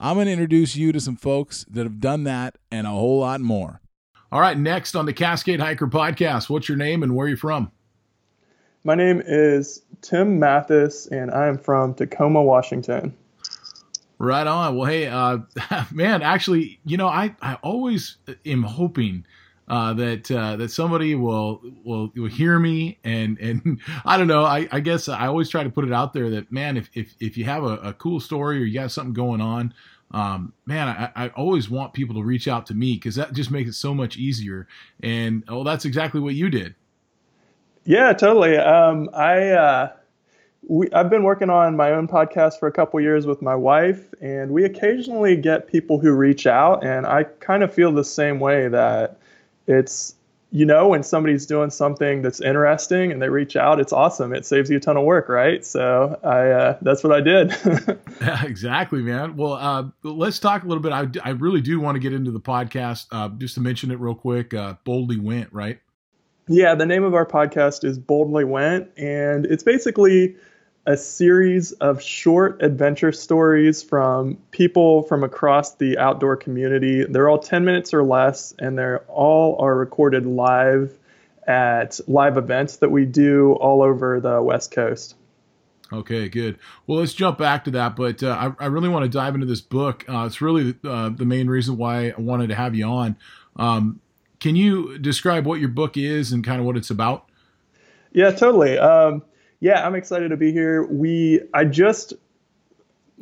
I'm going to introduce you to some folks that have done that and a whole lot more. All right, next on the Cascade Hiker podcast, what's your name and where are you from? My name is Tim Mathis, and I am from Tacoma, Washington. Right on. Well, hey, uh, man, actually, you know, I, I always am hoping uh, that uh, that somebody will, will will hear me and and I don't know. I, I guess I always try to put it out there that man, if if, if you have a, a cool story or you got something going on, um, man, I, I always want people to reach out to me because that just makes it so much easier. And well, that's exactly what you did. Yeah, totally. Um, I uh, we, I've been working on my own podcast for a couple years with my wife, and we occasionally get people who reach out, and I kind of feel the same way that it's you know when somebody's doing something that's interesting and they reach out it's awesome. It saves you a ton of work right? So i uh, that's what i did. Yeah, exactly man. Well uh, let's talk a little bit. I, I really do want to get into the podcast uh, just to mention it real quick uh, boldly went right? Yeah the name of our podcast is boldly went and it's basically a series of short adventure stories from people from across the outdoor community. They're all 10 minutes or less, and they're all are recorded live at live events that we do all over the West Coast. Okay, good. Well, let's jump back to that, but uh, I, I, really want to dive into this book. Uh, it's really uh, the main reason why I wanted to have you on. Um, can you describe what your book is and kind of what it's about? Yeah, totally. Um, yeah, I'm excited to be here. We I just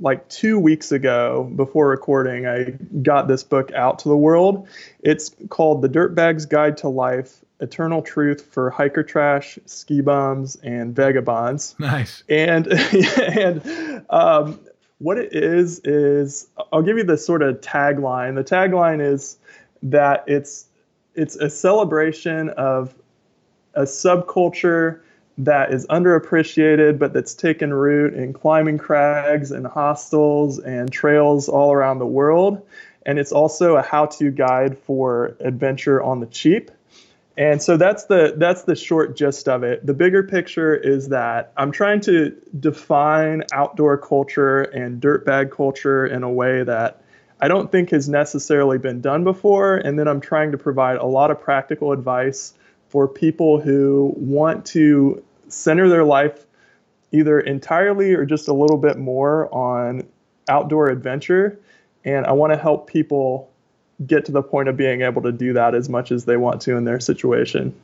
like two weeks ago before recording, I got this book out to the world. It's called The Dirtbag's Guide to Life Eternal Truth for Hiker Trash, Ski Bums, and Vagabonds. Nice. And, and um, what it is, is I'll give you the sort of tagline. The tagline is that it's, it's a celebration of a subculture that is underappreciated, but that's taken root in climbing crags and hostels and trails all around the world. And it's also a how-to guide for adventure on the cheap. And so that's the that's the short gist of it. The bigger picture is that I'm trying to define outdoor culture and dirtbag culture in a way that I don't think has necessarily been done before. And then I'm trying to provide a lot of practical advice for people who want to center their life either entirely or just a little bit more on outdoor adventure. And I want to help people get to the point of being able to do that as much as they want to in their situation.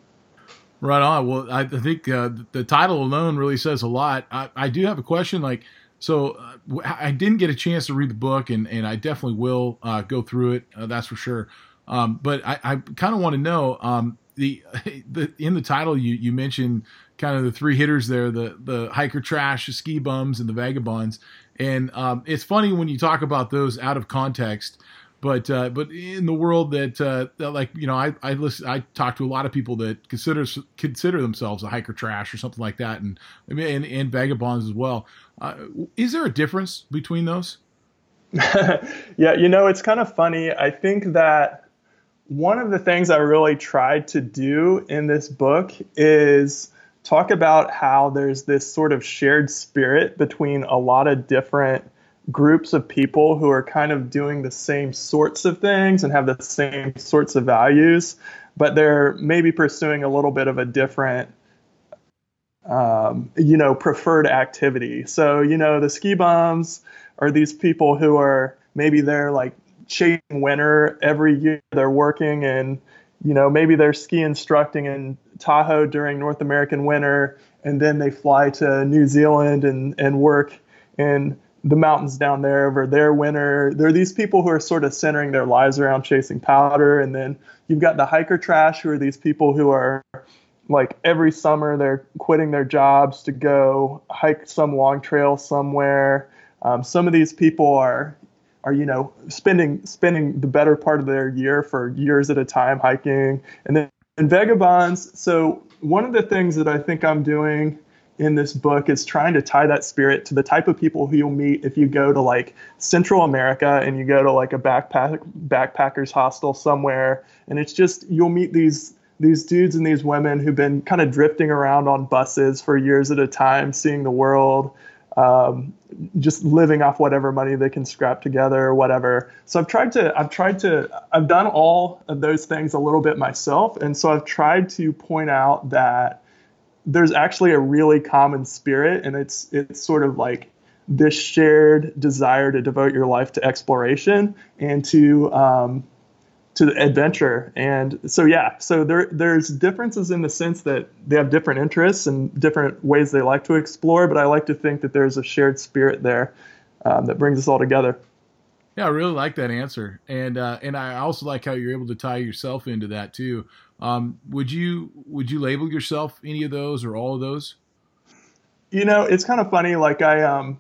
Right on. Well, I think uh, the title alone really says a lot. I, I do have a question. Like, so uh, I didn't get a chance to read the book, and, and I definitely will uh, go through it. Uh, that's for sure. Um, but I, I kind of want to know um, the, the in the title you you mentioned kind of the three hitters there the the hiker trash the ski bums and the vagabonds. And um, it's funny when you talk about those out of context but uh, but in the world that, uh, that like you know I I listen I talk to a lot of people that consider consider themselves a hiker trash or something like that and and, and vagabonds as well. Uh, is there a difference between those? Yeah you know it's kind of funny. I think that one of the things I really tried to do in this book is talk about how there's this sort of shared spirit between a lot of different groups of people who are kind of doing the same sorts of things and have the same sorts of values, but they're maybe pursuing a little bit of a different, um, you know, preferred activity. So, you know, the ski bums are these people who are maybe they're like chasing winter every year. They're working and you know maybe they're ski instructing in Tahoe during North American winter, and then they fly to New Zealand and and work in the mountains down there over their winter. There are these people who are sort of centering their lives around chasing powder, and then you've got the hiker trash, who are these people who are like every summer they're quitting their jobs to go hike some long trail somewhere. Um, some of these people are are you know spending spending the better part of their year for years at a time hiking. And then and vagabonds. So one of the things that i think i'm doing in this book is trying to tie that spirit to the type of people who you'll meet if you go to like central america and you go to like a backpack backpackers hostel somewhere. And it's just you'll meet these these dudes and these women who've been kind of drifting around on buses for years at a time seeing the world um, just living off whatever money they can scrap together or whatever. So I've tried to I've tried to I've done all of those things a little bit myself, and so I've tried to point out that there's actually a really common spirit, and it's it's sort of like this shared desire to devote your life to exploration and to um, to the adventure. And so yeah, so there there's differences in the sense that they have different interests and different ways they like to explore. But I like to think that there's a shared spirit there um, that brings us all together. Yeah, I really like that answer, and uh, and I also like how you're able to tie yourself into that too. Um, would you would you label yourself any of those or all of those? You know, it's kind of funny. Like I um,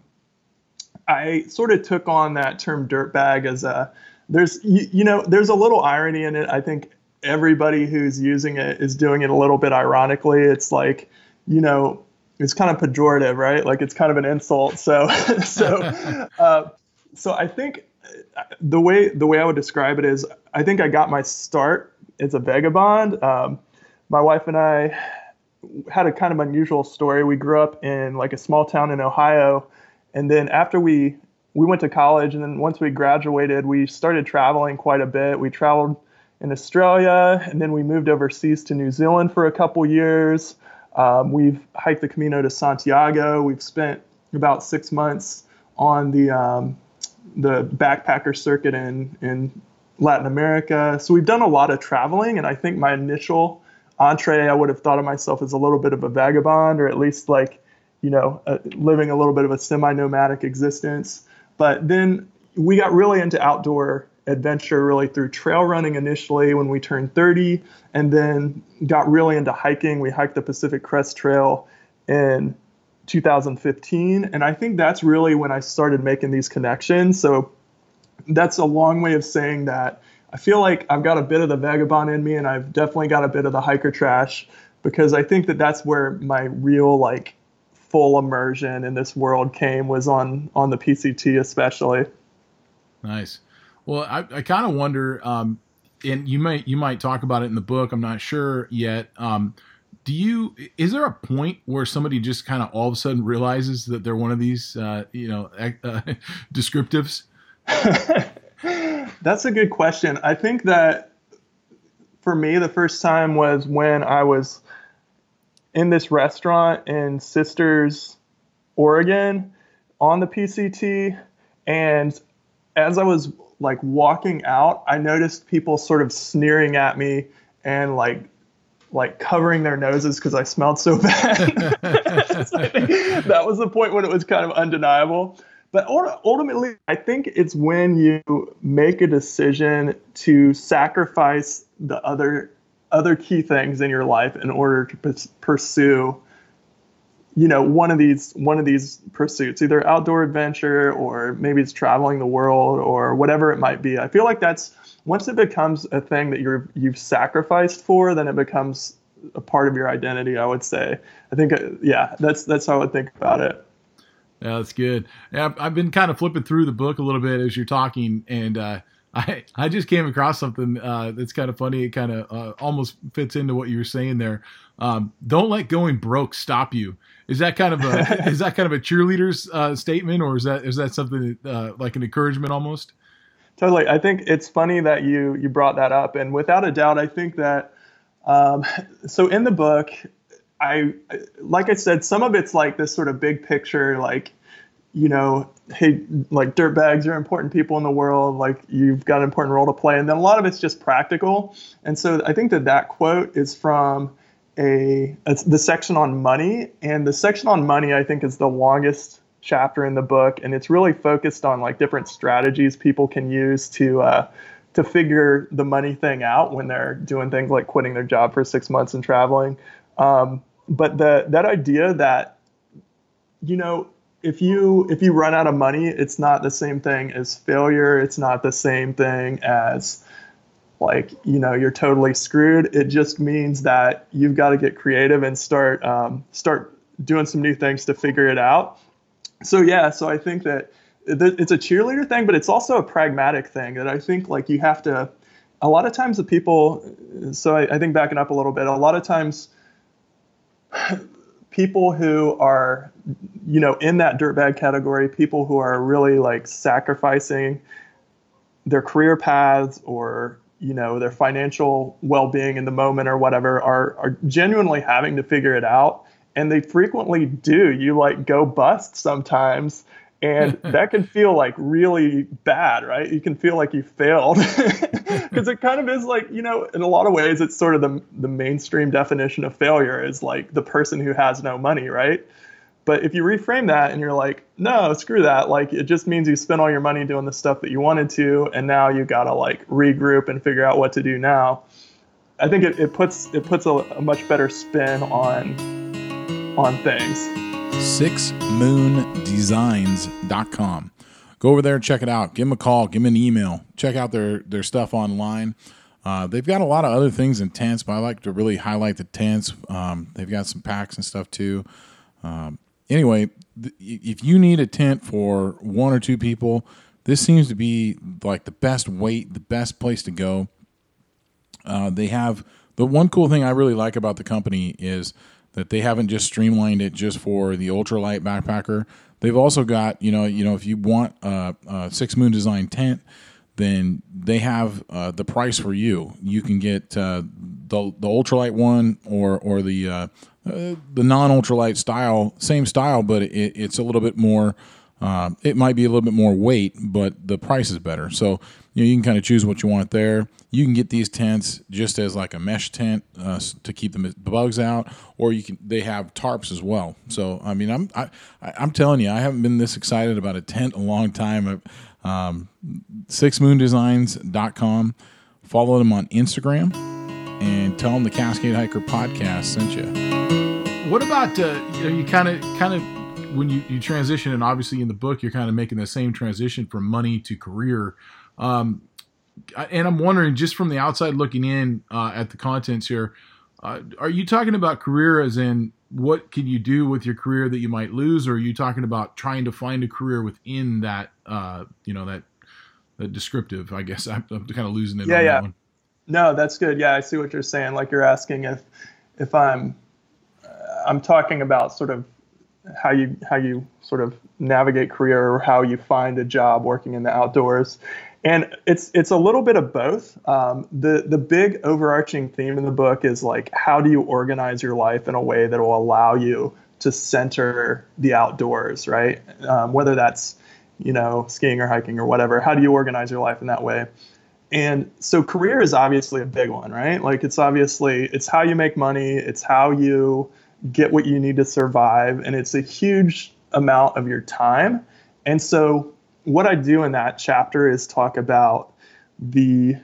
I sort of took on that term dirtbag as a there's you, you know there's a little irony in it. I think everybody who's using it is doing it a little bit ironically. It's like you know it's kind of pejorative, right? Like it's kind of an insult. So so uh, so I think the way the way I would describe it is I think I got my start as a vagabond. Um, my wife and I had a kind of unusual story. We grew up in like a small town in Ohio, and then after we we went to college, and then once we graduated, we started traveling quite a bit. We traveled in Australia, and then we moved overseas to New Zealand for a couple years. Um, we've hiked the Camino to Santiago. We've spent about six months on the um, the backpacker circuit in in Latin America. So we've done a lot of traveling, and I think my initial entree, I would have thought of myself as a little bit of a vagabond, or at least like, you know, uh, living a little bit of a semi-nomadic existence. But then we got really into outdoor adventure really through trail running initially when we turned 30 and then got really into hiking. We hiked the pacific crest trail in 2015 and i think that's really when i started making these connections. So that's a long way of saying that i feel like i've got a bit of the vagabond in me and i've definitely got a bit of the hiker trash because i think that that's where my real like full immersion in this world came was on on the PCT especially. Nice. Well, I, I kind of wonder, um, and you might you might talk about it in the book. I'm not sure yet. Um, do you is there a point where somebody just kind of all of a sudden realizes that they're one of these uh, you know uh, descriptives? That's a good question. I think that for me, the first time was when I was in this restaurant in Sisters, Oregon on the PCT. And as I was like walking out, I noticed people sort of sneering at me and like like covering their noses because I smelled so bad. so that was the point when it was kind of undeniable. But ultimately, I think it's when you make a decision to sacrifice the other other key things in your life in order to p- pursue you know one of these one of these pursuits either outdoor adventure or maybe it's traveling the world or whatever it might be. I feel like that's once it becomes a thing that you're you've sacrificed for then it becomes a part of your identity i would say. I think uh, yeah that's that's how i would think about it. Yeah that's good. Yeah, i've been kind of flipping through the book a little bit as you're talking and uh I I just came across something uh, that's kind of funny. It kind of uh, almost fits into what you were saying there. Um, don't let going broke stop you. Is that kind of a is that kind of a cheerleader's uh, statement, or is that is that something that, uh, like an encouragement almost? Totally. I think it's funny that you you brought that up, and without a doubt, I think that. Um, so in the book, I like I said, some of it's like this sort of big picture, like you know, hey, like dirt bags are important people in the world. Like you've got an important role to play. And then a lot of it's just practical. And so I think that that quote is from a, a the section on money. And the section on money, I think, is the longest chapter in the book. And it's really focused on like different strategies people can use to, uh, to figure the money thing out when they're doing things like quitting their job for six months and traveling. Um, but the, that idea that, you know, if you if you run out of money, it's not the same thing as failure. It's not the same thing as like you know you're totally screwed. It just means that you've got to get creative and start um, start doing some new things to figure it out. So yeah, so I think that it's a cheerleader thing, but it's also a pragmatic thing that I think like you have to. A lot of times the people, so I, I think backing up a little bit, a lot of times people who are you know in that dirtbag category people who are really like sacrificing their career paths or you know their financial well-being in the moment or whatever are are genuinely having to figure it out. And they frequently do. You like go bust sometimes and that can feel like really bad right? You can feel like you failed. Because it kind of is like you know in a lot of ways it's sort of the, the mainstream definition of failure is like the person who has no money right? But if you reframe that and you're like no screw that like it just means you spent all your money doing the stuff that you wanted to and now you gotta like regroup and figure out what to do now. I think it, it puts it puts a, a much better spin on on things sixmoondesigns.com. Go over there check it out. Give them a call, give them an email, check out their, their stuff online. Uh, they've got a lot of other things in tents, but I like to really highlight the tents. Um, they've got some packs and stuff too. Um, anyway, th- if you need a tent for one or two people, this seems to be like the best weight, the best place to go. Uh, they have the one cool thing I really like about the company is that they haven't just streamlined it just for the ultralight backpacker. They've also got you know you know if you want a, a Six Moon Design tent, then they have uh, the price for you. You can get uh, the the ultralight one or or the uh, uh the non ultralight style, same style, but it, it's a little bit more. Uh, it might be a little bit more weight, but the price is better. So you know you can kind of choose what you want there. You can get these tents just as like a mesh tent uh, to keep the bugs out, or you can. They have tarps as well. So I mean, I'm I, I'm telling you, I haven't been this excited about a tent a long time. Um, sixmoondesigns.com. Follow them on Instagram and tell them the Cascade Hiker podcast sent you. What about uh, you kind of kind of when you, you transition and obviously in the book you're kind of making the same transition from money to career. Um, and I'm wondering, just from the outside looking in uh, at the contents here, uh, are you talking about career as in what can you do with your career that you might lose, or are you talking about trying to find a career within that, uh, you know, that, that descriptive? I guess I'm, I'm kind of losing it. Yeah, yeah. That no, that's good. Yeah, I see what you're saying. Like you're asking if, if I'm, uh, I'm talking about sort of how you how you sort of navigate career or how you find a job working in the outdoors and it's it's a little bit of both. Um, the the big overarching theme in the book is like how do you organize your life in a way that will allow you to center the outdoors, right? Um, whether that's you know skiing or hiking or whatever. How do you organize your life in that way? And so career is obviously a big one, right? Like it's obviously it's how you make money, it's how you get what you need to survive, and it's a huge amount of your time. And so what I do in that chapter is talk about the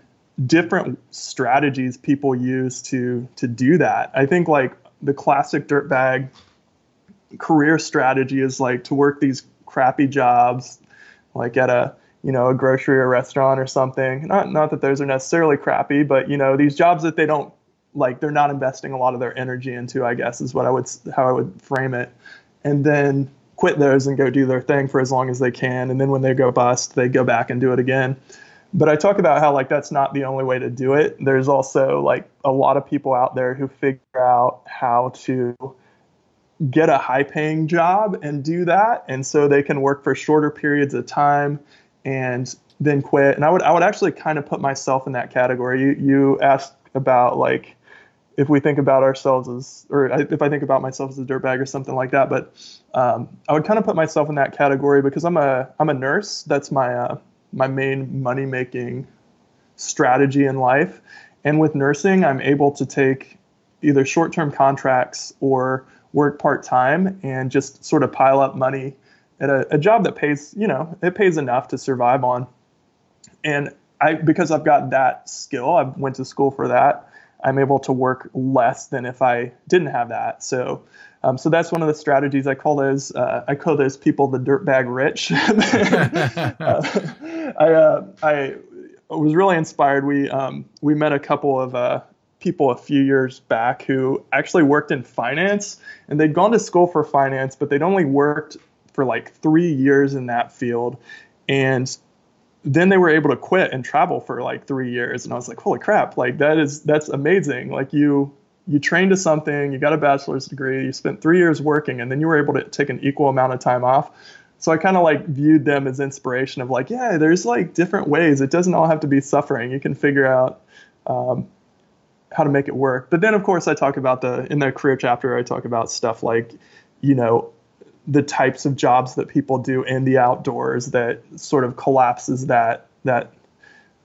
different strategies people use to to do that. I think like the classic dirtbag career strategy is like to work these crappy jobs like at a you know a grocery or restaurant or something not not that those are necessarily crappy but you know these jobs that they don't like they're not investing a lot of their energy into i guess is what i would how i would frame it and then quit those and go do their thing for as long as they can. And then when they go bust, they go back and do it again. But I talk about how like that's not the only way to do it. There's also like a lot of people out there who figure out how to get a high paying job and do that. And so they can work for shorter periods of time and then quit. And I would I would actually kind of put myself in that category. You you asked about like if we think about ourselves as, or if I think about myself as a dirtbag or something like that. But um, I would kind of put myself in that category because I'm a I'm a nurse. That's my uh, my main money making strategy in life. And with nursing, I'm able to take either short term contracts or work part time and just sort of pile up money at a, a job that pays you know it pays enough to survive on. And I because I've got that skill, I went to school for that I'm able to work less than if I didn't have that. So Um, so that's one of the strategies I call those. Uh, I call those people the dirtbag rich. uh, I uh, I was really inspired. We um, we met a couple of uh, people a few years back who actually worked in finance, and they'd gone to school for finance, but they'd only worked for like three years in that field, and then they were able to quit and travel for like three years. And i was like holy crap like that is that's amazing. Like you you trained to something you got a bachelor's degree you spent three years working and then you were able to take an equal amount of time off. So i kind of like viewed them as inspiration of like yeah there's like different ways. It doesn't all have to be suffering. You can figure out um, how to make it work. But then of course i talk about the in the career chapter i talk about stuff like you know the types of jobs that people do in the outdoors that sort of collapses that that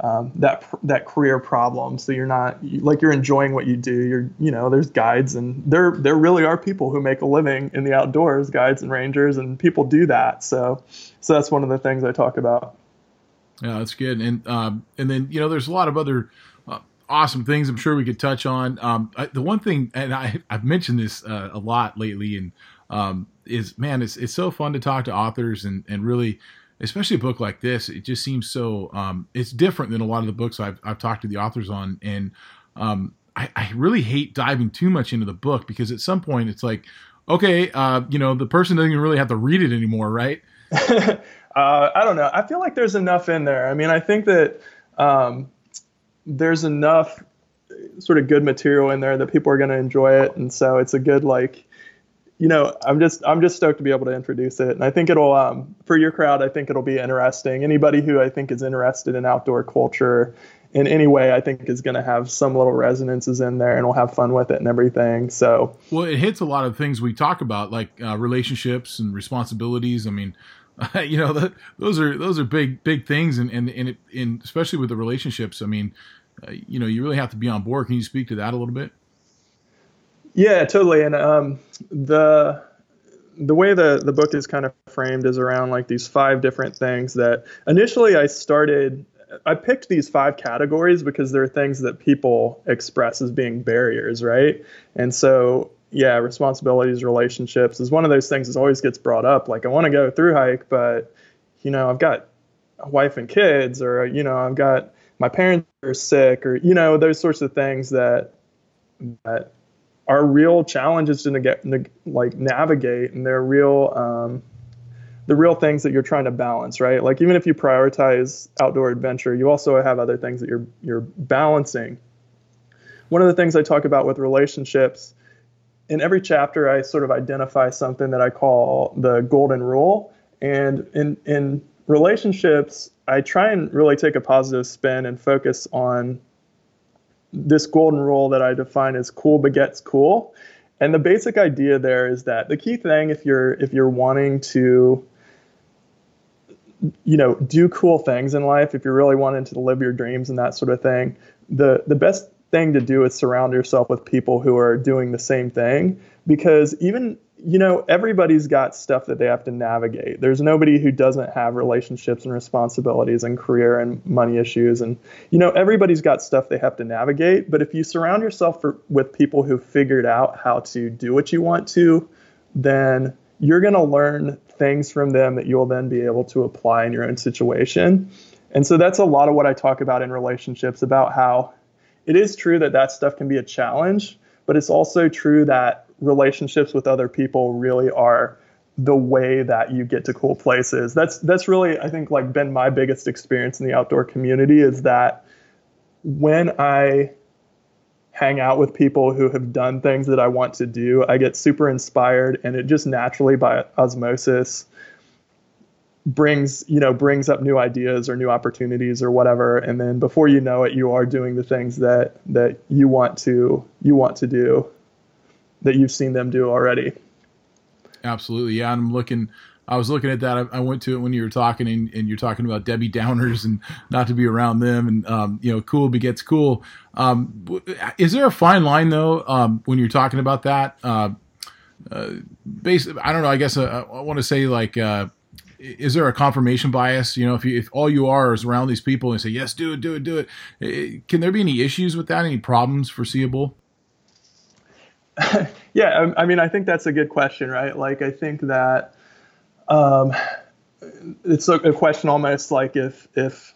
um, that that career problem. So you're not like you're enjoying what you do. You're you know there's guides and there there really are people who make a living in the outdoors, guides and rangers, and people do that. So so that's one of the things I talk about. Yeah, that's good. And um, and then you know there's a lot of other uh, awesome things I'm sure we could touch on. Um, I, the one thing, and I I've mentioned this uh, a lot lately, and um, is man, it's it's so fun to talk to authors and and really, especially a book like this. It just seems so um, it's different than a lot of the books I've I've talked to the authors on, and um, I, I really hate diving too much into the book because at some point it's like, okay, uh, you know, the person doesn't even really have to read it anymore, right? uh, I don't know. I feel like there's enough in there. I mean, I think that um, there's enough sort of good material in there that people are going to enjoy it, and so it's a good like you know, I'm just I'm just stoked to be able to introduce it, and I think it'll um, for your crowd. I think it'll be interesting. Anybody who I think is interested in outdoor culture in any way, I think is going to have some little resonances in there, and we'll have fun with it and everything. So, well, it hits a lot of things we talk about, like uh, relationships and responsibilities. I mean, you know, those are those are big big things, and and and, it, and especially with the relationships. I mean, uh, you know, you really have to be on board. Can you speak to that a little bit? Yeah, totally. And um, the the way the the book is kind of framed is around like these five different things that initially I started. I picked these five categories because they're things that people express as being barriers, right? And so, yeah, responsibilities, relationships is one of those things that always gets brought up. Like, I want to go through hike, but you know, I've got a wife and kids, or you know, I've got my parents are sick, or you know, those sorts of things that that are real challenges to get like navigate, and they're real um, the real things that you're trying to balance, right? Like even if you prioritize outdoor adventure, you also have other things that you're you're balancing. One of the things I talk about with relationships, in every chapter, I sort of identify something that I call the golden rule, and in in relationships, I try and really take a positive spin and focus on this golden rule that I define as cool begets cool. And the basic idea there is that the key thing if you're if you're wanting to you know do cool things in life, if you're really wanting to live your dreams and that sort of thing, the the best thing to do is surround yourself with people who are doing the same thing because even you know, everybody's got stuff that they have to navigate. There's nobody who doesn't have relationships and responsibilities and career and money issues. And, you know, everybody's got stuff they have to navigate. But if you surround yourself for, with people who figured out how to do what you want to, then you're going to learn things from them that you'll then be able to apply in your own situation. And so that's a lot of what I talk about in relationships about how it is true that that stuff can be a challenge, but it's also true that relationships with other people really are the way that you get to cool places. That's that's really I think like been my biggest experience in the outdoor community is that when I hang out with people who have done things that I want to do, I get super inspired and it just naturally by osmosis brings, you know, brings up new ideas or new opportunities or whatever and then before you know it you are doing the things that that you want to you want to do that you've seen them do already. Absolutely, yeah. And I'm looking. I was looking at that. I, I went to it when you were talking, and, and, you're talking about Debbie Downers and not to be around them, and um, you know, cool begets cool. Um, is there a fine line though um, when you're talking about that? Uh, uh, basically, I don't know. I guess uh, I want to say like. Uh, is there a confirmation bias? You know, if you, if all you are is around these people and say yes, do it, do it, do it, can there be any issues with that? Any problems foreseeable? yeah, I, I, mean, I think that's a good question, right? Like, I think that um, it's a, a question almost like if if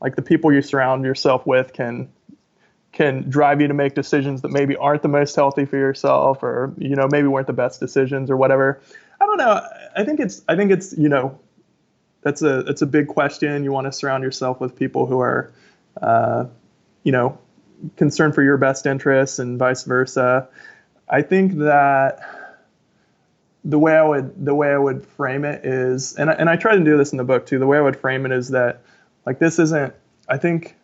like the people you surround yourself with can can drive you to make decisions that maybe aren't the most healthy for yourself or you know maybe weren't the best decisions or whatever. I don't know. I think it's i think it's you know that's a that's a big question. You want to surround yourself with people who are uh, you know concerned for your best interests and vice versa i think that the way i would the way i would frame it is and I, and I try to do this in the book too the way i would frame it is that like this isn't i think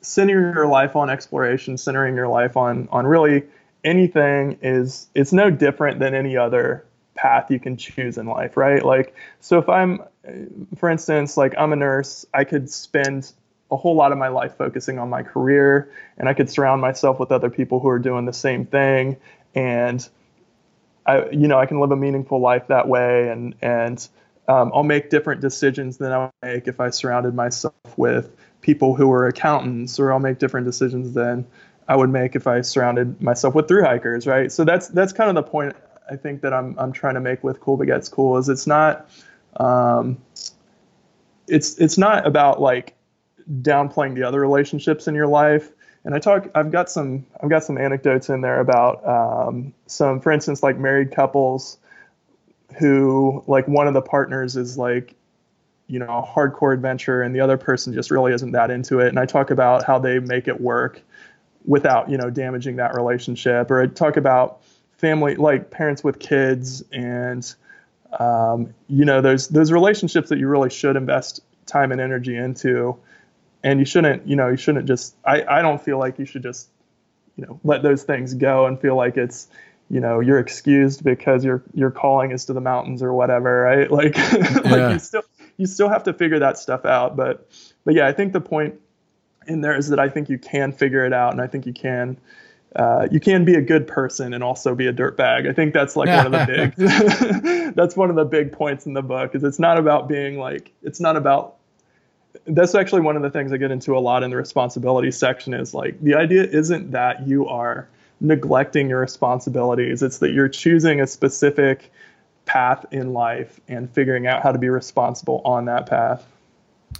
centering your life on exploration, centering your life on on really anything is it's no different than any other path you can choose in life, right? Like so if I'm for instance, like I'm a nurse, I could spend a whole lot of my life focusing on my career and I could surround myself with other people who are doing the same thing and I you know, I can live a meaningful life that way and and um, I'll make different decisions than I would make if I surrounded myself with people who are accountants, or I'll make different decisions than I would make if I surrounded myself with through hikers, right? So that's that's kind of the point I think that I'm I'm trying to make with Cool Begets Cool is it's not um, it's it's not about like downplaying the other relationships in your life. And I talk I've got some I've got some anecdotes in there about um, some for instance like married couples who like one of the partners is like you know a hardcore adventure and the other person just really isn't that into it. And i talk about how they make it work without you know damaging that relationship. Or i talk about family like parents with kids and um, you know those those relationships that you really should invest time and energy into and you shouldn't you know you shouldn't just i i don't feel like you should just you know let those things go and feel like it's you know you're excused because your your calling is to the mountains or whatever right like like you still you still have to figure that stuff out. But but yeah, I think the point in there is that I think you can figure it out, and I think you can. Uh, you can be a good person and also be a dirtbag. I think that's like one of the big. that's one of the big points in the book. Is it's not about being like it's not about. That's actually one of the things I get into a lot in the responsibility section. Is like the idea isn't that you are neglecting your responsibilities. It's that you're choosing a specific path in life and figuring out how to be responsible on that path.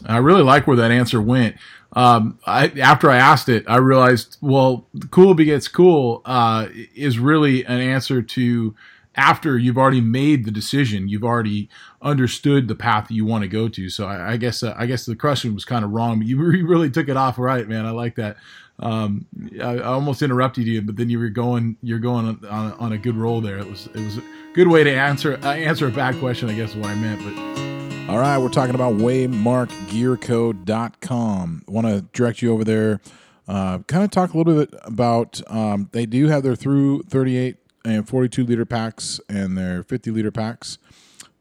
I really like where that answer went. Um, I, after I asked it, I realized, well, cool begets cool uh, is really an answer to after you've already made the decision, you've already understood the path that you want to go to. So I, I guess uh, I guess the question was kind of wrong, but you really took it off right, man. I like that. Um, I, I, almost interrupted you, but then you were going you're going on, on, on, a good roll there. It was it was a good way to answer uh, answer a bad question. I guess is what I meant, but. All right, we're talking about waymarkgearco.com. Want to direct you over there. Uh, kind of talk a little bit about um, they do have their through 38 and 42 liter packs and their 50 liter packs.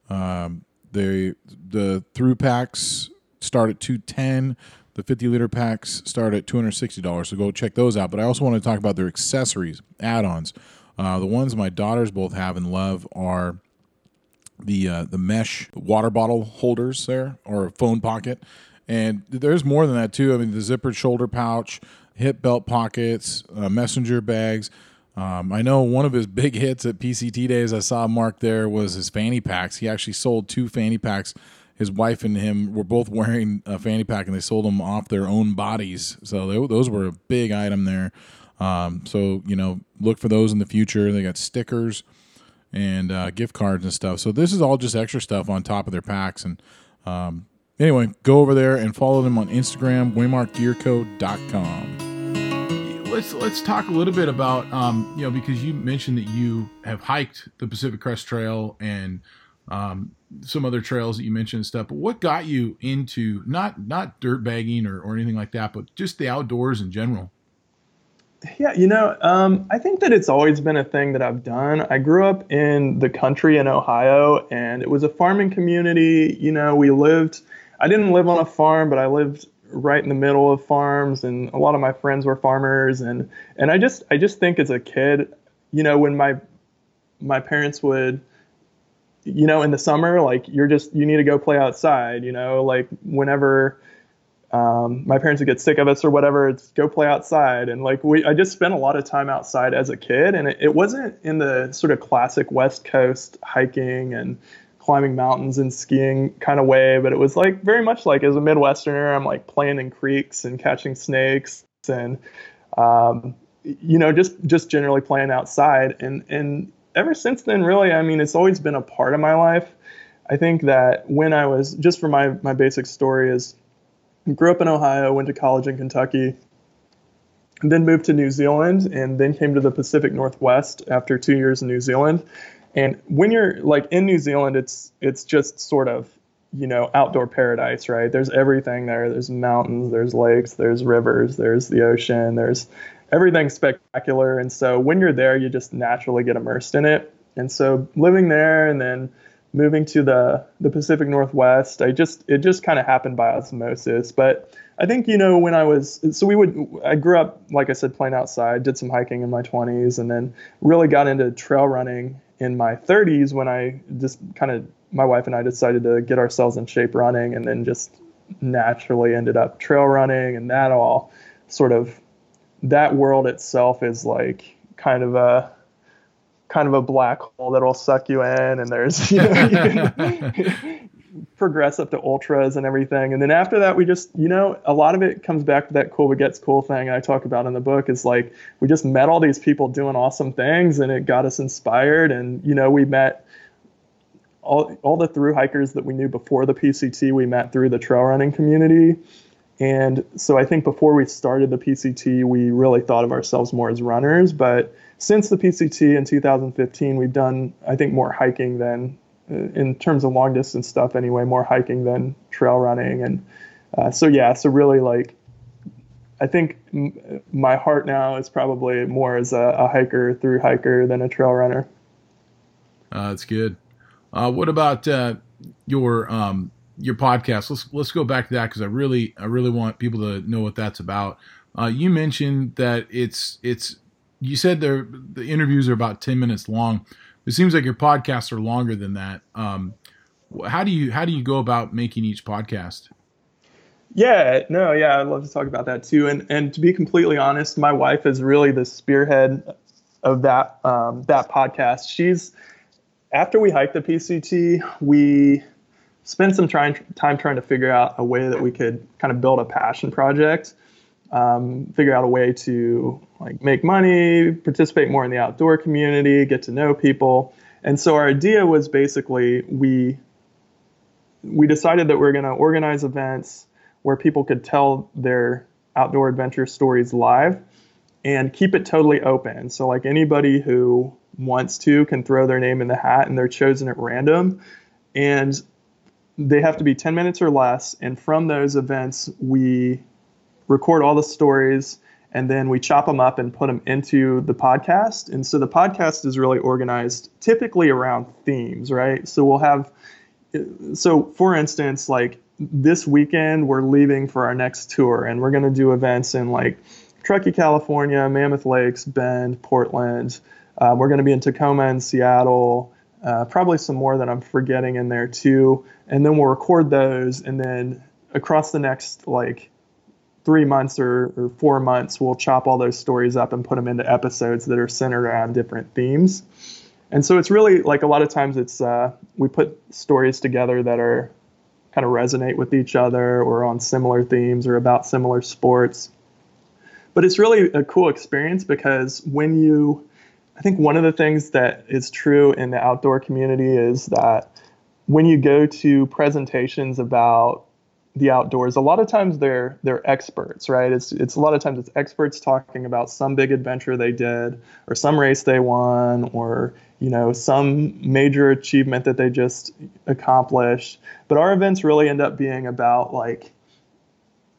Um, they the through packs start at 210. The 50 liter packs start at $260. So go check those out. But I also want to talk about their accessories, add-ons. Uh, the ones my daughters both have and love are the uh, the mesh water bottle holders there or a phone pocket. And there's more than that too. I mean, the zippered shoulder pouch, hip belt pockets, uh, messenger bags. Um, I know one of his big hits at PCT days I saw Mark there was his fanny packs. He actually sold two fanny packs. His wife and him were both wearing a fanny pack, and they sold them off their own bodies. So they, those were a big item there. Um, so you know, look for those in the future. They got stickers and uh, gift cards and stuff. So this is all just extra stuff on top of their packs. And um, anyway, go over there and follow them on Instagram, waymarkgearco.com let's let's talk a little bit about um, you know because you mentioned that you have hiked the Pacific Crest Trail and um, some other trails that you mentioned and stuff. But what got you into not not dirt bagging or, or anything like that, but just the outdoors in general? Yeah, you know, um, I think that it's always been a thing that I've done. I grew up in the country in Ohio, and it was a farming community. You know, we lived. I didn't live on a farm, but I lived right in the middle of farms and a lot of my friends were farmers and and I just I just think as a kid, you know, when my my parents would you know, in the summer like you're just you need to go play outside, you know, like whenever um, my parents would get sick of us or whatever. It's go play outside, and like we, I just spent a lot of time outside as a kid, and it, it wasn't in the sort of classic West Coast hiking and climbing mountains and skiing kind of way, but it was like very much like as a Midwesterner, I'm like playing in creeks and catching snakes and um, you know just just generally playing outside and and ever since then really I mean it's always been a part of my life. I think that when I was just for my my basic story is grew up in Ohio, went to college in Kentucky, then moved to New Zealand, and then came to the Pacific Northwest after two years in New Zealand. And when you're like in New Zealand, it's it's just sort of you know outdoor paradise, right? There's everything there. There's mountains, there's lakes, there's rivers, there's the ocean, there's everything spectacular. And so when you're there, you just naturally get immersed in it. And so living there and then moving to the the Pacific Northwest, I just it just kind of happened by osmosis. But I think you know when I was so we would I grew up like I said playing outside, did some hiking in my 20s, and then really got into trail running in my 30s when I just kind of my wife and I decided to get ourselves in shape running, and then just naturally ended up trail running, and that all sort of that world itself is like kind of a kind of a black hole that'll suck you in, and there's you know, you can progress up to ultras and everything. And then after that, we just you know a lot of it comes back to that cool but gets cool thing I talk about in the book. Is like we just met all these people doing awesome things, and it got us inspired. And you know we met. All, all the through hikers that we knew before the PCT, we met through the trail running community. And so I think before we started the PCT, we really thought of ourselves more as runners. But since the PCT in 2015, we've done, I think, more hiking than, in terms of long distance stuff anyway, more hiking than trail running. And uh, so, yeah, so really like, I think m- my heart now is probably more as a, a, hiker through hiker than a trail runner. Uh, that's good. Uh, what about uh, your um, your podcast? Let's let's go back to that because I really I really want people to know what that's about. Uh, you mentioned that it's it's you said the the interviews are about 10 minutes long. It seems like your podcasts are longer than that. Um, how do you how do you go about making each podcast? Yeah, no, yeah, I'd love to talk about that too. And and to be completely honest, my wife is really the spearhead of that um, that podcast. She's after we hiked the PCT, we spent some trying, time trying to figure out a way that we could kind of build a passion project um, figure out a way to like make money, participate more in the outdoor community, get to know people. And so our idea was basically we we decided that we are going to organize events where people could tell their outdoor adventure stories live and keep it totally open. So like anybody who wants to can throw their name in the hat and they're chosen at random and they have to be 10 minutes or less and from those events we record all the stories, and then we chop them up and put them into the podcast. And so the podcast is really organized typically around themes, right? So we'll have, so for instance, like this weekend, we're leaving for our next tour, and we're going to do events in like Truckee, California, Mammoth Lakes, Bend, Portland. Uh, we're going to be in Tacoma and Seattle. Uh, probably some more that I'm forgetting in there too. And then we'll record those, and then across the next like three months or, or four months, we'll chop all those stories up and put them into episodes that are centered around different themes. And so it's really like a lot of times it's uh, we put stories together that are kind of resonate with each other or on similar themes or about similar sports. But it's really a cool experience because when you, I think one of the things that is true in the outdoor community is that when you go to presentations about the outdoors. A lot of times they're they're experts right? It's it's a lot of times it's experts talking about some big adventure they did or some race they won or you know some major achievement that they just accomplished. But our events really end up being about like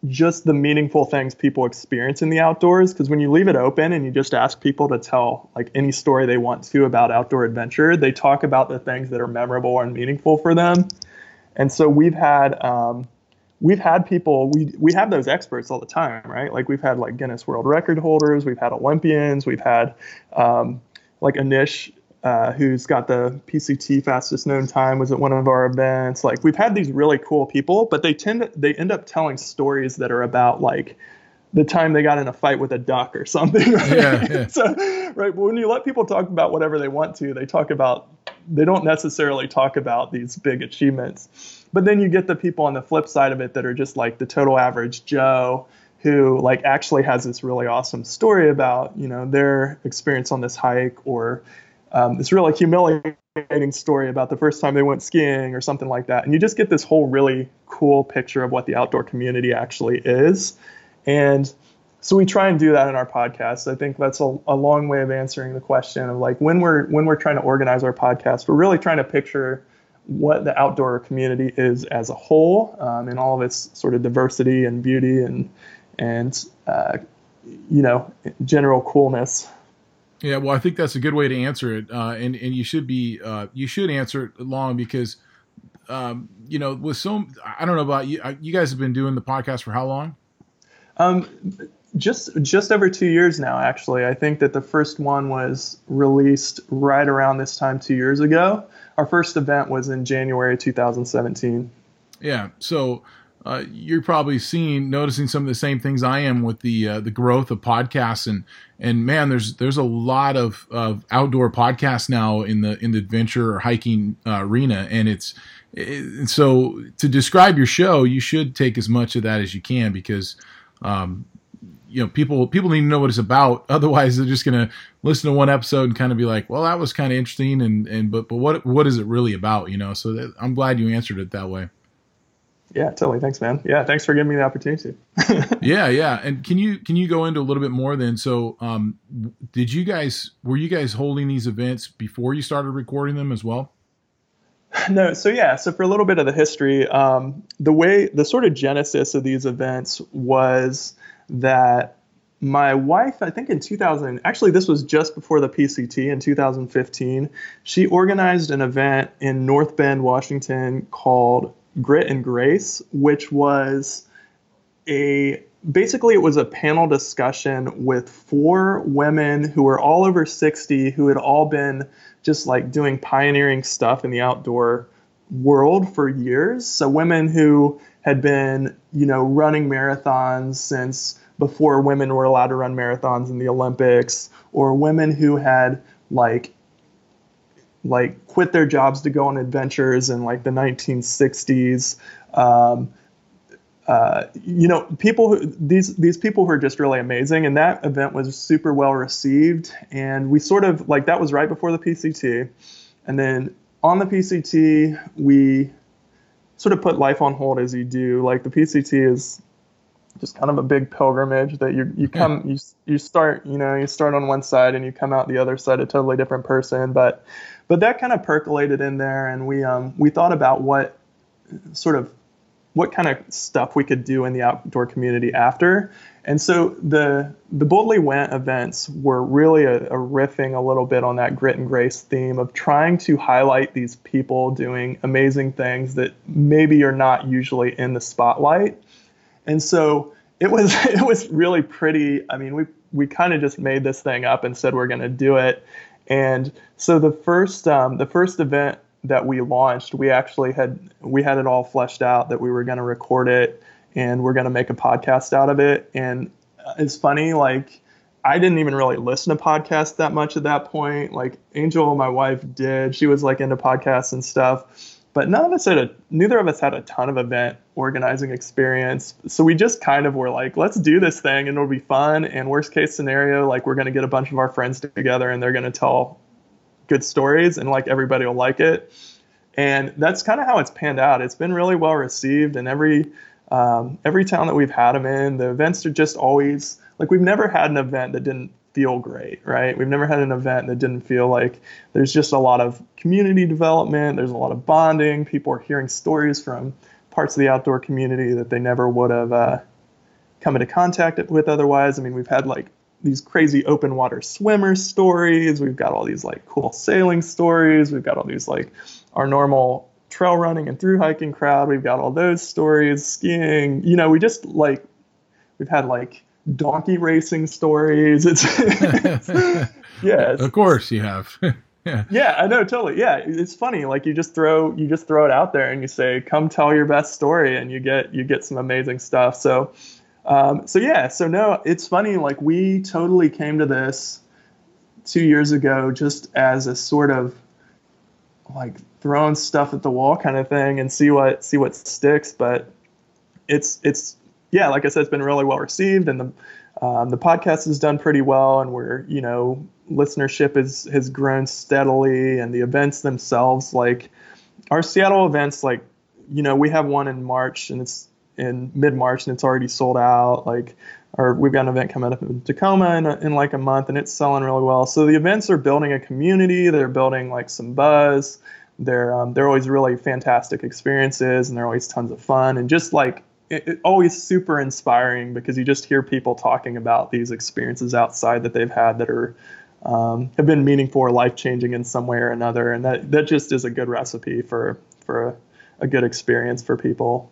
just the meaningful things people experience in the outdoors. Because when you leave it open and you just ask people to tell like any story they want to about outdoor adventure they talk about the things that are memorable and meaningful for them. And so we've had um, we've had people we we have those experts all the time right like we've had like guinness world record holders we've had olympians we've had um, like anish uh, who's got the PCT fastest known time, was at one of our events. Like we've had these really cool people, but they tend to, they end up telling stories that are about like the time they got in a fight with a duck or something. Right? Yeah, yeah. so, right. But when you let people talk about whatever they want to, they talk about, they don't necessarily talk about these big achievements. But then you get the people on the flip side of it that are just like the total average Joe who like actually has this really awesome story about, you know, their experience on this hike or um, this really humiliating story about the first time they went skiing or something like that. And you just get this whole really cool picture of what the outdoor community actually is. And so we try and do that in our podcast. I think that's a, a, long way of answering the question of like when we're when we're trying to organize our podcast, we're really trying to picture what the outdoor community is as a whole um, in all of its sort of diversity and beauty and and uh, you know general coolness. Yeah, well, I think that's a good way to answer it, uh, and and you should be uh, you should answer it long because um, you know with so I don't know about you uh, you guys have been doing the podcast for how long? Um, just just over two years now. Actually, I think that the first one was released right around this time two years ago. Our first event was in January 2017. Yeah, so uh, you're probably seeing noticing some of the same things I am with the uh, the growth of podcasts and and man there's there's a lot of, of outdoor podcasts now in the in the adventure or hiking uh, arena and it's it, so to describe your show you should take as much of that as you can because um, you know people people need to know what it's about otherwise they're just going to listen to one episode and kind of be like well that was kind of interesting and and but but what what is it really about you know so that, I'm glad you answered it that way. Yeah, totally. Thanks, man. Yeah, thanks for giving me the opportunity. yeah, yeah. And can you can you go into a little bit more then? So, um, did you guys were you guys holding these events before you started recording them as well? No, so yeah, so for a little bit of the history, um, the way the sort of genesis of these events was that my wife, I think in 2000, actually, this was just before the PCT in 2015, she organized an event in North Bend, Washington called Grit and Grace, which was a basically it was a panel discussion with four women who were all over 60 who had all been just like doing pioneering stuff in the outdoor world for years. So women who had been, you know, running marathons since before women were allowed to run marathons in the Olympics or women who had like like quit their jobs to go on adventures in like the 1960s. Um, uh, you know, people who, these these people who are just really amazing, and that event was super well received. And we sort of like that was right before the PCT, and then on the PCT we sort of put life on hold as you do. Like the PCT is just kind of a big pilgrimage that you you come you you start you know you start on one side and you come out the other side a totally different person but but that kind of percolated in there, and we um, we thought about what sort of what kind of stuff we could do in the outdoor community after. And so the the Boldly Went events were really a, a, riffing a little bit on that grit and grace theme of trying to highlight these people doing amazing things that maybe are not usually in the spotlight. And so it was it was really pretty. I mean, we we kind of just made this thing up and said we're going to do it. And so the first um, the first event that we launched, we actually had we had it all fleshed out that we were going to record it and we're going to make a podcast out of it. And it's funny, like I didn't even really listen to podcasts that much at that point. Like Angel, my wife, did. She was like into podcasts and stuff but none of us had a neither of us had a ton of event organizing experience so we just kind of were like let's do this thing and it'll be fun and worst case scenario like we're going to get a bunch of our friends together and they're going to tell good stories and like everybody will like it and that's kind of how it's panned out it's been really well received and every um, every town that we've had them in the events are just always like we've never had an event that didn't feel great, right? We've never had an event that didn't feel like there's just a lot of community development, there's a lot of bonding, people are hearing stories from parts of the outdoor community that they never would have uh, come into contact with otherwise. I mean, we've had like these crazy open water swimmer stories, we've got all these like cool sailing stories, we've got all these like our normal trail running and through hiking crowd, we've got all those stories, skiing, you know, we just like we've had like donkey racing stories. It's, it's yeah, of course you have. Yeah. yeah, I know totally. Yeah, it's funny. Like you just throw you just throw it out there and you say, "Come tell your best story," and you get you get some amazing stuff. So, um, so yeah. So no, it's funny. Like we totally came to this two years ago just as a sort of like throwing stuff at the wall kind of thing and see what see what sticks. But it's it's yeah, like I said, it's been really well received, and the um, the podcast has done pretty well, and we're you know listenership is has grown steadily, and the events themselves, like our Seattle events, like you know we have one in March, and it's in mid March, and it's already sold out. Like or we've got an event coming up in Tacoma in, in like a month, and it's selling really well. So the events are building a community. They're building like some buzz. They're um, they're always really fantastic experiences, and they're always tons of fun, and just like it, it, always super inspiring because you just hear people talking about these experiences outside that they've had that are um, have been meaningful or life changing in some way or another, and that that just is a good recipe for for a, a good experience for people.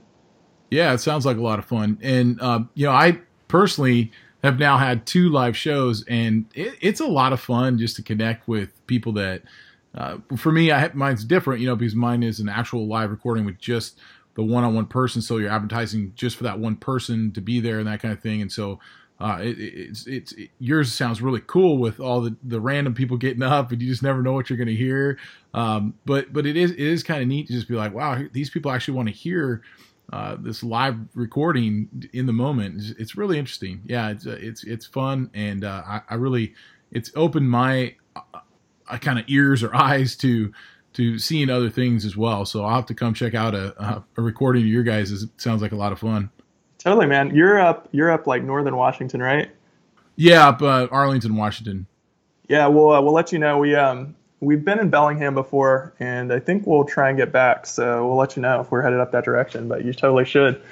Yeah, it sounds like a lot of fun, and uh, you know, I personally have now had two live shows, and it, it's a lot of fun just to connect with people that. Uh, for me, I mine's different, you know, because mine is an actual live recording with just the one-on-one person. So you're advertising just for that one person to be there and that kind of thing. And so uh, it, it's it's it, yours sounds really cool with all the, the random people getting up and you just never know what you're going to hear. Um, but but it is it is kind of neat to just be like, wow, these people actually want to hear uh, this live recording in the moment. It's, it's really interesting. Yeah, it's uh, it's it's fun and uh, I, I really it's opened my uh, kind of ears or eyes to to seeing other things as well. So I'll have to come check out a, a recording of your guys. It sounds like a lot of fun. Totally, man. You're up. You're up like northern Washington, right? Yeah, up uh, Arlington, Washington. Yeah, we'll uh, we'll let you know. We um we've been in Bellingham before, and I think we'll try and get back. So we'll let you know if we're headed up that direction. But you totally should.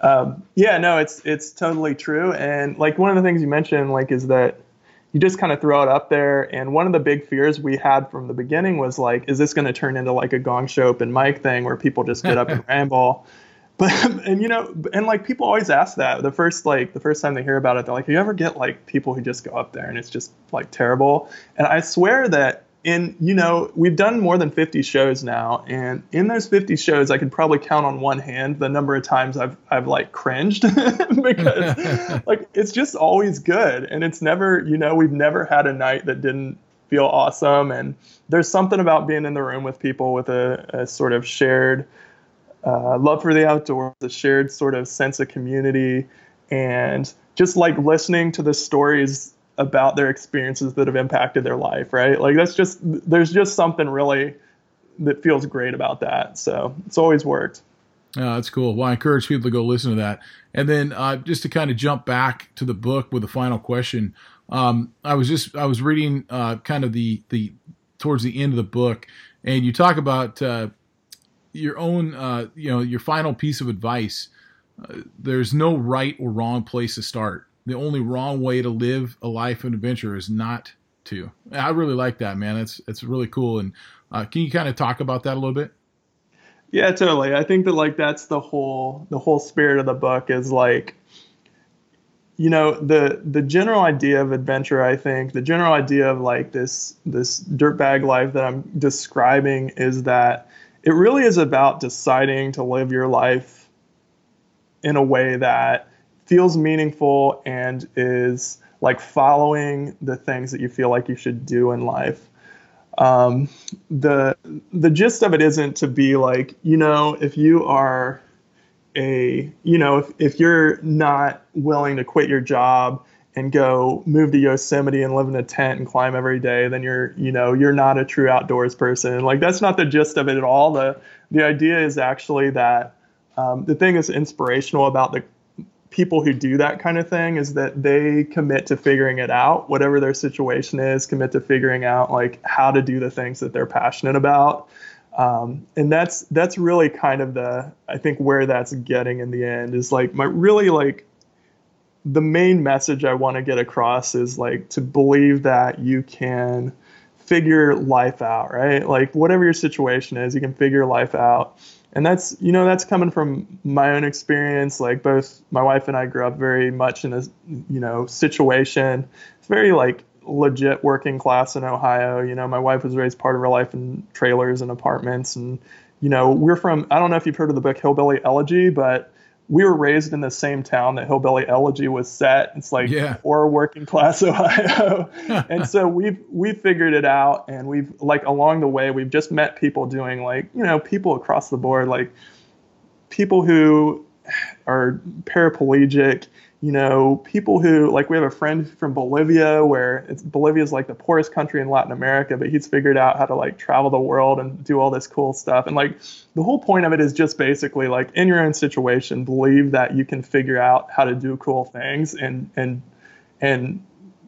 Um, yeah, no, it's it's totally true. And like one of the things you mentioned, like, is that you just kind of throw it up there. And one of the big fears we had from the beginning was like, is this going to turn into like a gong show open mic thing where people just get up and ramble? But and you know, and like people always ask that the first like the first time they hear about it, they're like, you ever get like people who just go up there and it's just like terrible? And I swear that in you know we've done more than 50 shows now and in those 50 shows i could probably count on one hand the number of times i've i've like cringed. Because like it's just always good and it's never you know we've never had a night that didn't feel awesome and there's something about being in the room with people with a, a sort of shared uh, love for the outdoors a shared sort of sense of community and just like listening to the stories about their experiences that have impacted their life, right? Like that's just there's just something really that feels great about that. So it's always worked. Oh, that's cool. Well, I encourage people to go listen to that. And then uh, just to kind of jump back to the book with the final question, um, I was just I was reading uh, kind of the the towards the end of the book, and you talk about uh, your own uh, you know your final piece of advice. Uh, there's no right or wrong place to start the only wrong way to live a life of adventure is not to. I really like that, man. It's it's really cool. And uh, can you kind of talk about that a little bit? Yeah, totally. I think that like that's the whole the whole spirit of the book is like you know the the general idea of adventure i think the general idea of like this this dirtbag life that i'm describing is that it really is about deciding to live your life in a way that feels meaningful and is like following the things that you feel like you should do in life. Um, the the gist of it isn't to be like you know if you are a you know if, if you're not willing to quit your job and go move to Yosemite and live in a tent and climb every day, then you're you know you're not a true outdoors person. Like that's not the gist of it at all. The the idea is actually that um, the thing is inspirational about the people who do that kind of thing is that they commit to figuring it out, whatever their situation is, commit to figuring out like how to do the things that they're passionate about. Um, and that's that's really kind of the I think where that's getting in the end is like my really like the main message I want to get across is like to believe that you can figure life out, right? Like whatever your situation is, you can figure life out and that's you know that's coming from my own experience like both my wife and i grew up very much in a you know situation it's very like legit working class in Ohio. You know, my wife was raised part of her life in trailers and apartments. And, you know, we're from, I don't know if you've heard of the book Hillbilly Elegy, but we were raised in the same town that Hillbilly Elegy was set. It's like Yeah. or working class Ohio. and so we've we figured it out and we've like along the way we've just met people doing like, you know, people across the board, like people who are paraplegic, you know, people who like we have a friend from Bolivia where it's Bolivia is like the poorest country in Latin America, but he's figured out how to like travel the world and do all this cool stuff. And like the whole point of it is just basically like in your own situation, believe that you can figure out how to do cool things and and and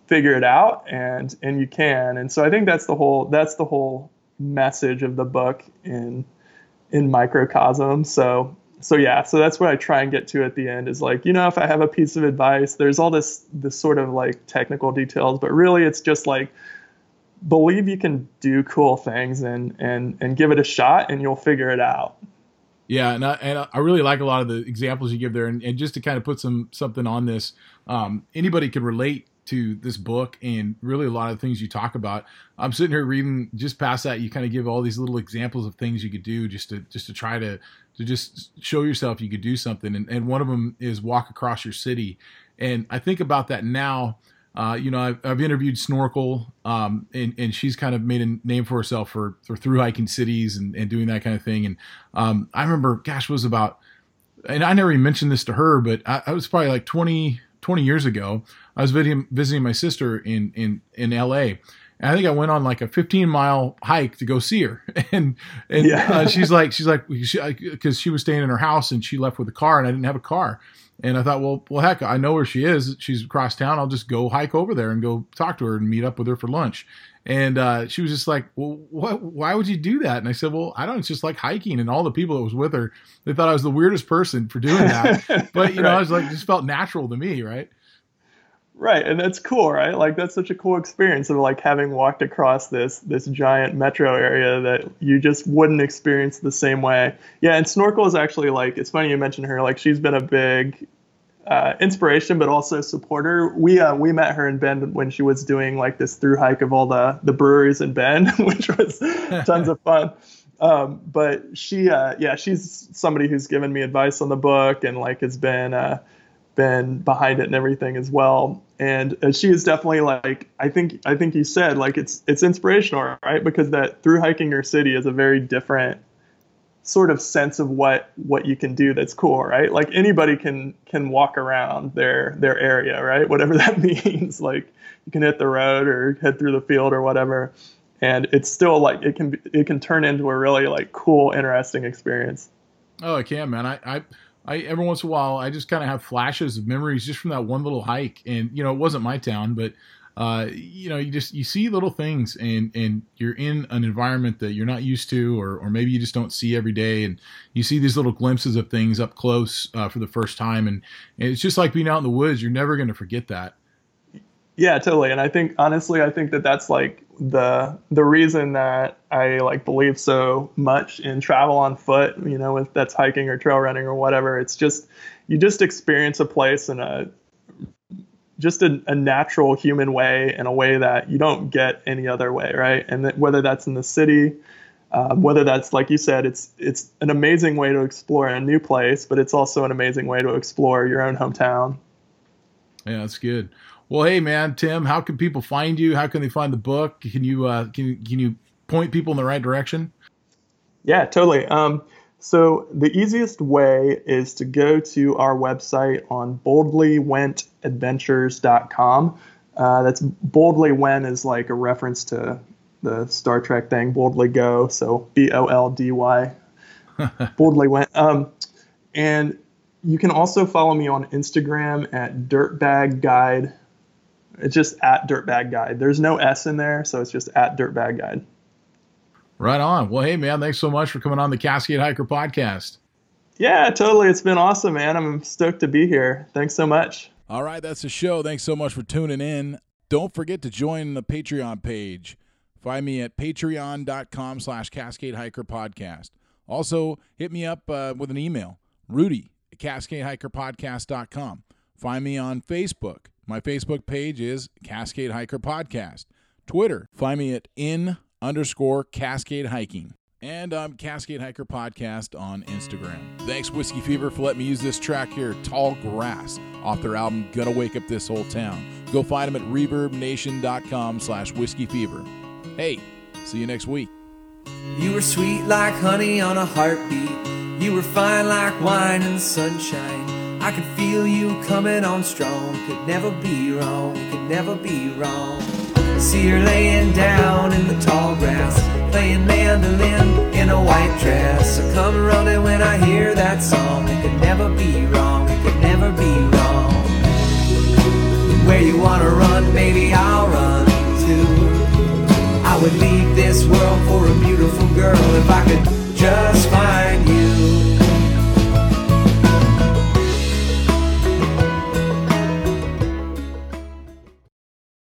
figure it out and and you can. And so I think that's the whole that's the whole message of the book in in microcosm. So so yeah, so that's what I try and get to at the end is like, you know, if I have a piece of advice, there's all this this sort of like technical details, but really it's just like believe you can do cool things and and and give it a shot and you'll figure it out. Yeah, and I, and I really like a lot of the examples you give there, and, and just to kind of put some something on this, um, anybody could relate to this book and really a lot of things you talk about. I'm sitting here reading just past that, you kind of give all these little examples of things you could do just to just to try to to just show yourself you could do something, and and one of them is walk across your city, and I think about that now. Uh, you know, I've, I've interviewed Snorkel, um, and, and she's kind of made a name for herself for, for through hiking cities and, and doing that kind of thing. And um, I remember, gosh, was about, and I never even mentioned this to her, but I, I was probably like 20, 20 years ago. I was visiting, visiting my sister in, in, in LA. And I think I went on like a 15 mile hike to go see her. And, and Yeah. uh, she's like, she's like, because she was staying in her house and she left with a car and I didn't have a car. And I thought, well, well, heck, I know where she is. She's across town. I'll just go hike over there and go talk to her and meet up with her for lunch. And uh, she was just like, well, what, why would you do that? And I said, well, I don't. It's just like hiking. And all the people that was with her, they thought I was the weirdest person for doing that. but you know, I was like, it just felt natural to me, right? Right, and that's cool, right? Like that's such a cool experience of like having walked across this this giant metro area that you just wouldn't experience the same way. Yeah, and Snorkel is actually like it's funny you mentioned her. Like she's been a big uh, inspiration, but also supporter. We uh, we met her in Bend when she was doing like this through hike of all the the breweries in Bend, which was tons of fun. Um, but she, uh, yeah, she's somebody who's given me advice on the book and like has been uh, been behind it and everything as well. And uh, she is definitely like I think I think you said like it's it's inspirational, right? Because that through hiking your city is a very different sort of sense of what what you can do that's cool, right? Like anybody can can walk around their their area, right? Whatever that means. Like you can hit the road or head through the field or whatever. And it's still like it can it can turn into a really like cool, interesting experience. Oh, I can, man. I, I, I every once in a while, I just kind of have flashes of memories just from that one little hike. And you know, it wasn't my town, but uh, you know, you just you see little things, and and you're in an environment that you're not used to, or or maybe you just don't see every day, and you see these little glimpses of things up close uh, for the first time, and, and it's just like being out in the woods. You're never going to forget that. Yeah, totally. And I think honestly, I think that that's like the the reason that I like believe so much in travel on foot. You know, if that's hiking or trail running or whatever, it's just you just experience a place in a just a, a natural human way in a way that you don't get any other way, right? And that whether that's in the city, um, whether that's like you said, it's it's an amazing way to explore a new place, but it's also an amazing way to explore your own hometown. Yeah, that's good. Well, hey, man, Tim, how can people find you? How can they find the book? Can you uh, can can you point people in the right direction? Yeah, totally. Um, so the easiest way is to go to our website on boldlywentadventures.com. Uh, that's boldly went is like a reference to the Star Trek thing, boldly go. So B O L D Y, boldly went. Um, and you can also follow me on Instagram at dirtbag guide. It's just at dirtbag guide. There's no S in there, so it's just at dirtbag guide. Right on. Well, hey, man, thanks so much for coming on the Cascade Hiker podcast. Yeah, totally. It's been awesome, man. I'm stoked to be here. Thanks so much. All right, that's the show. Thanks so much for tuning in. Don't forget to join the Patreon page. Find me at patreon.com slash Cascade Hiker Podcast. Also, hit me up uh, with an email, Rudy at CascadeHikerPodcast.com. Find me on Facebook, My Facebook page is Cascade Hiker Podcast. Twitter, find me at in underscore Cascade Hiking. And I'm Cascade Hiker Podcast on Instagram. Thanks, Whiskey Fever, for letting me use this track here, Tall Grass, off their album Gonna Wake Up This Whole Town. Go find them at reverbnation.com slash whiskey fever. Hey, see you next week. You were sweet like honey on a heartbeat. You were fine like wine in the sunshine. I could feel you coming on strong. Could never be wrong. Could never be wrong. I see her laying down in the tall grass, playing mandolin in a white dress. I come running when I hear that song. It could never be wrong. It could never be wrong. Where you wanna run, baby, I'll run too. I would leave this world for a beautiful girl if I could